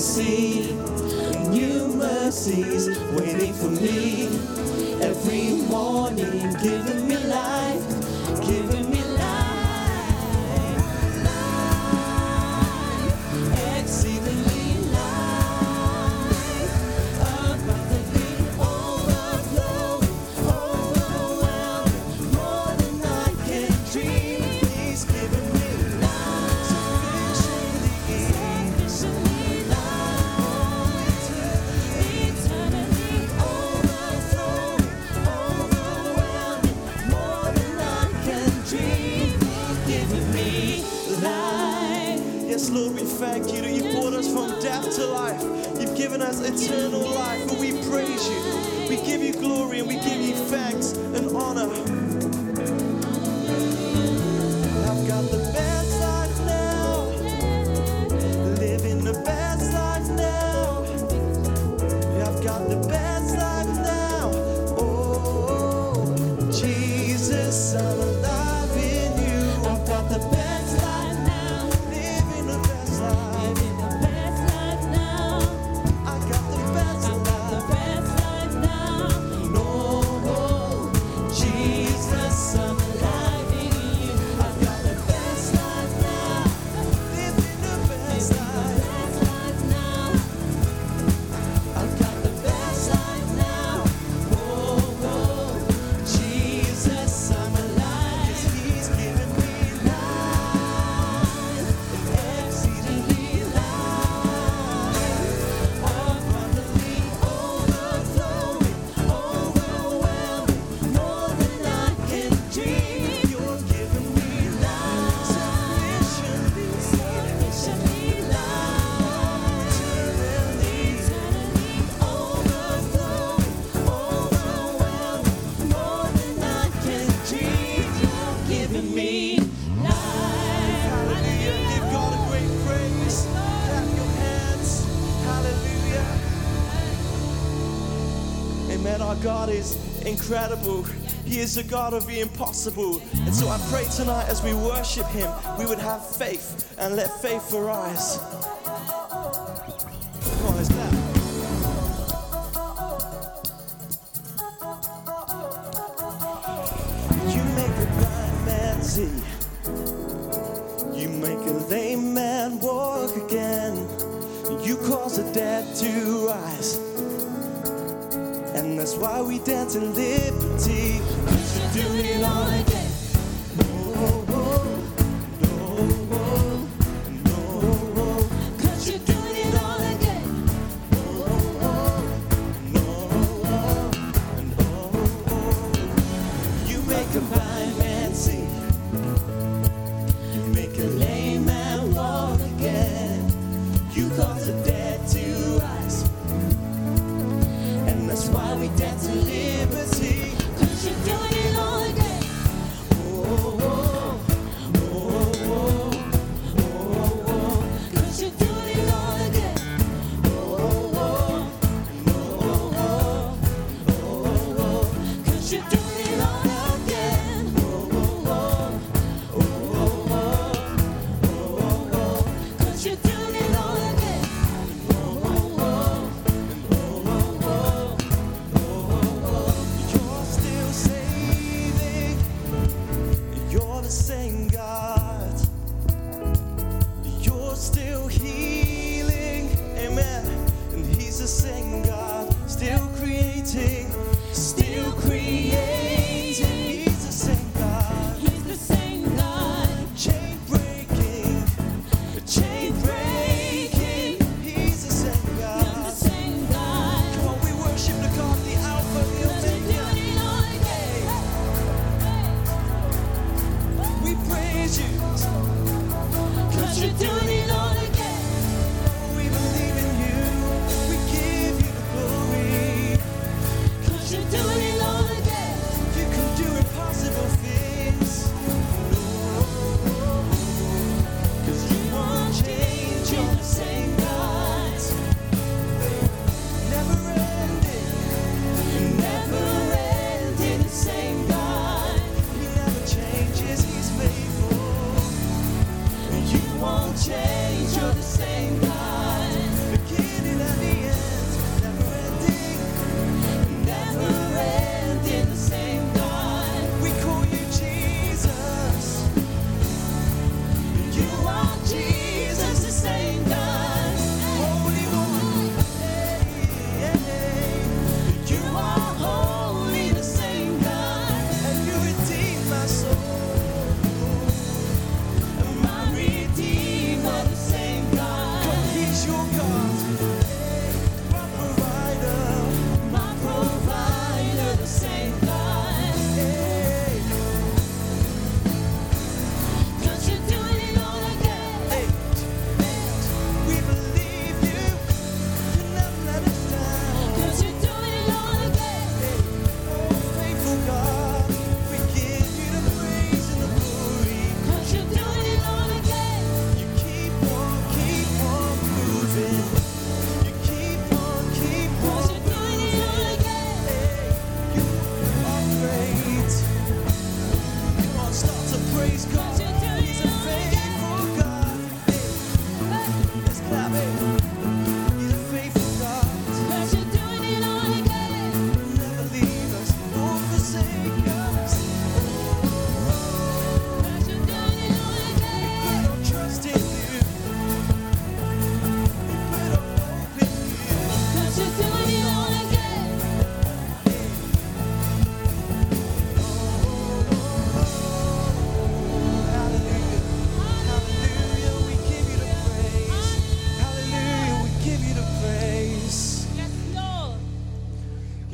see new mercies waiting for me. Every morning, giving me life, giving Yes, Lord, we thank you that you brought us from death to life. You've given us eternal life, and we praise you. We give you glory and we give you thanks and honor. Our God is incredible. He is a God of the impossible. And so I pray tonight as we worship Him, we would have faith and let faith arise. dance and live. Jesus.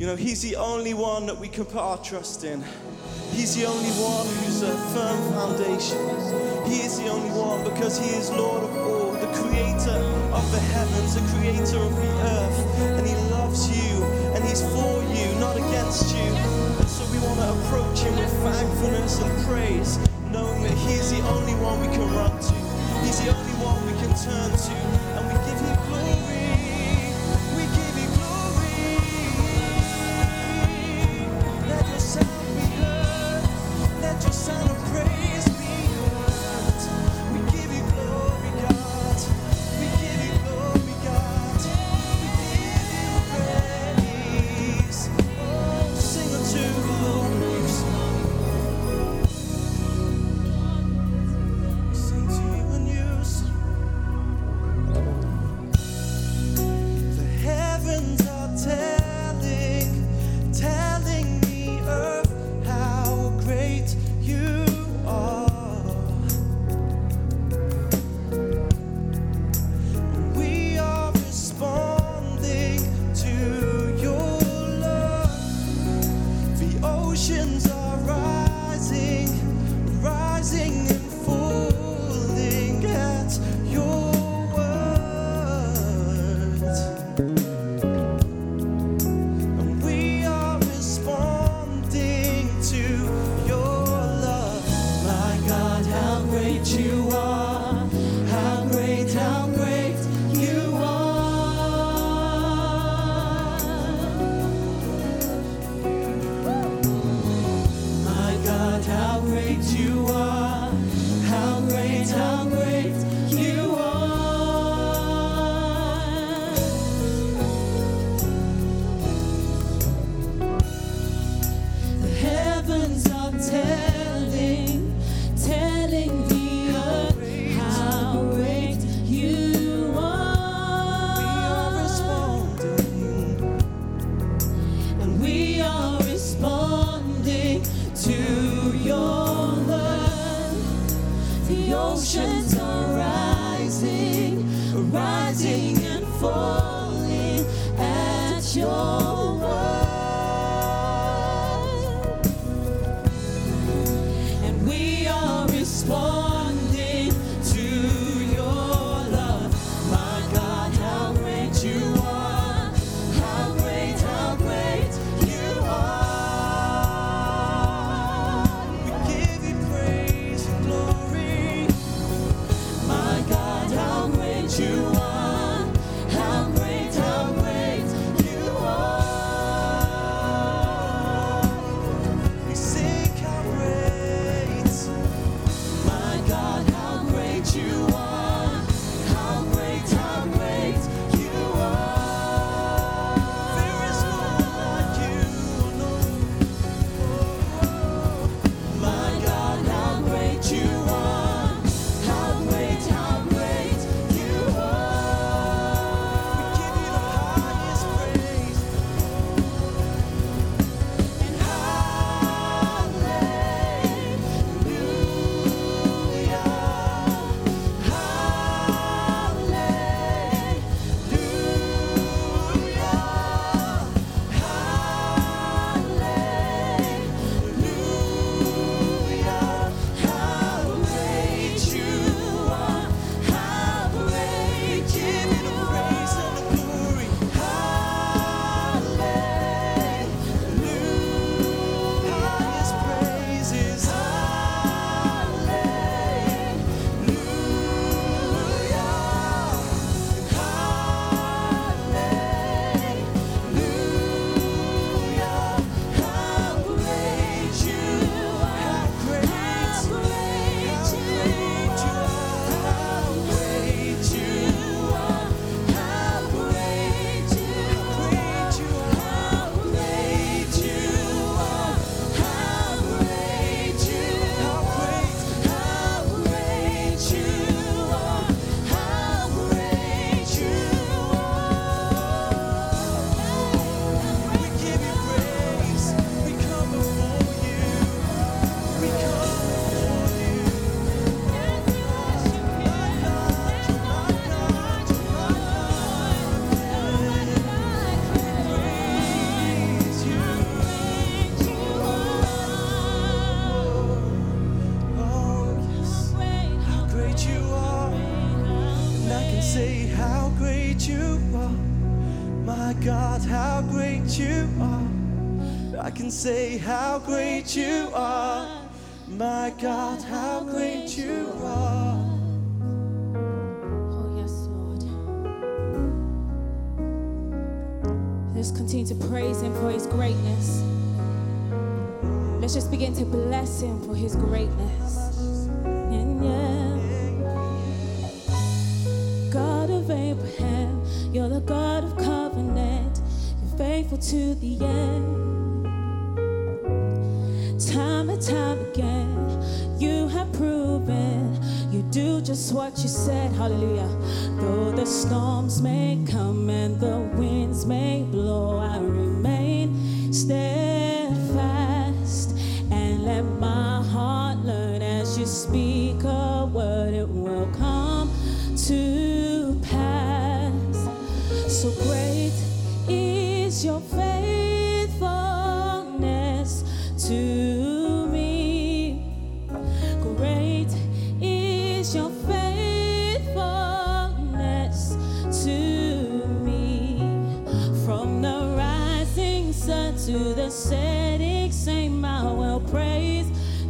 know, He's the only one that we can put our trust in. He's the only one who's a firm foundation. He is the only one because He is Lord of all, the creator of the heavens, the creator of the earth. And He loves you and He's for you, not against you. And so we want to approach Him with thankfulness and praise, knowing that He is the only one we can run to. He's the only one we can turn to. And we rising can say how great you are. My God, how great you are. Oh, yes, Lord. Let's continue to praise Him for His greatness. Let's just begin to bless Him for His greatness. God of Abraham, you're the God of covenant. You're faithful to the end. Time and time again, you have proven you do just what you said. Hallelujah. Though the storms may come and the winds may blow, I remain steadfast and let my heart learn as you speak a word, it will come to pass. So great is your faithfulness praise.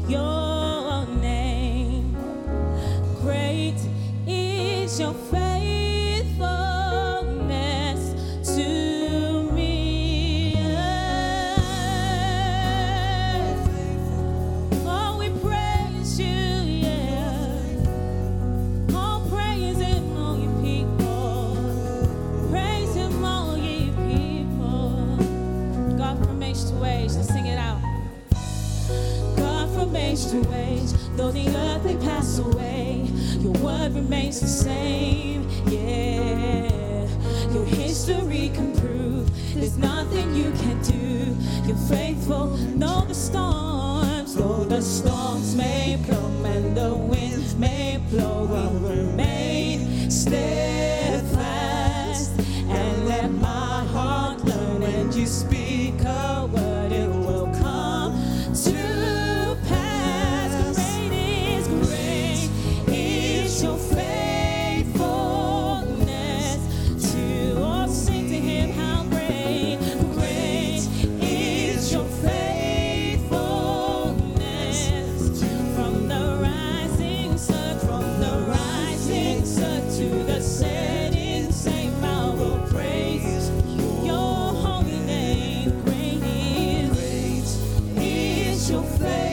Your Though the earth may pass away, your word remains the same. Yeah, your history can prove there's nothing you can do. You're faithful, know the storms. Though the storms may come and the winds may blow, I'll remain still. your face.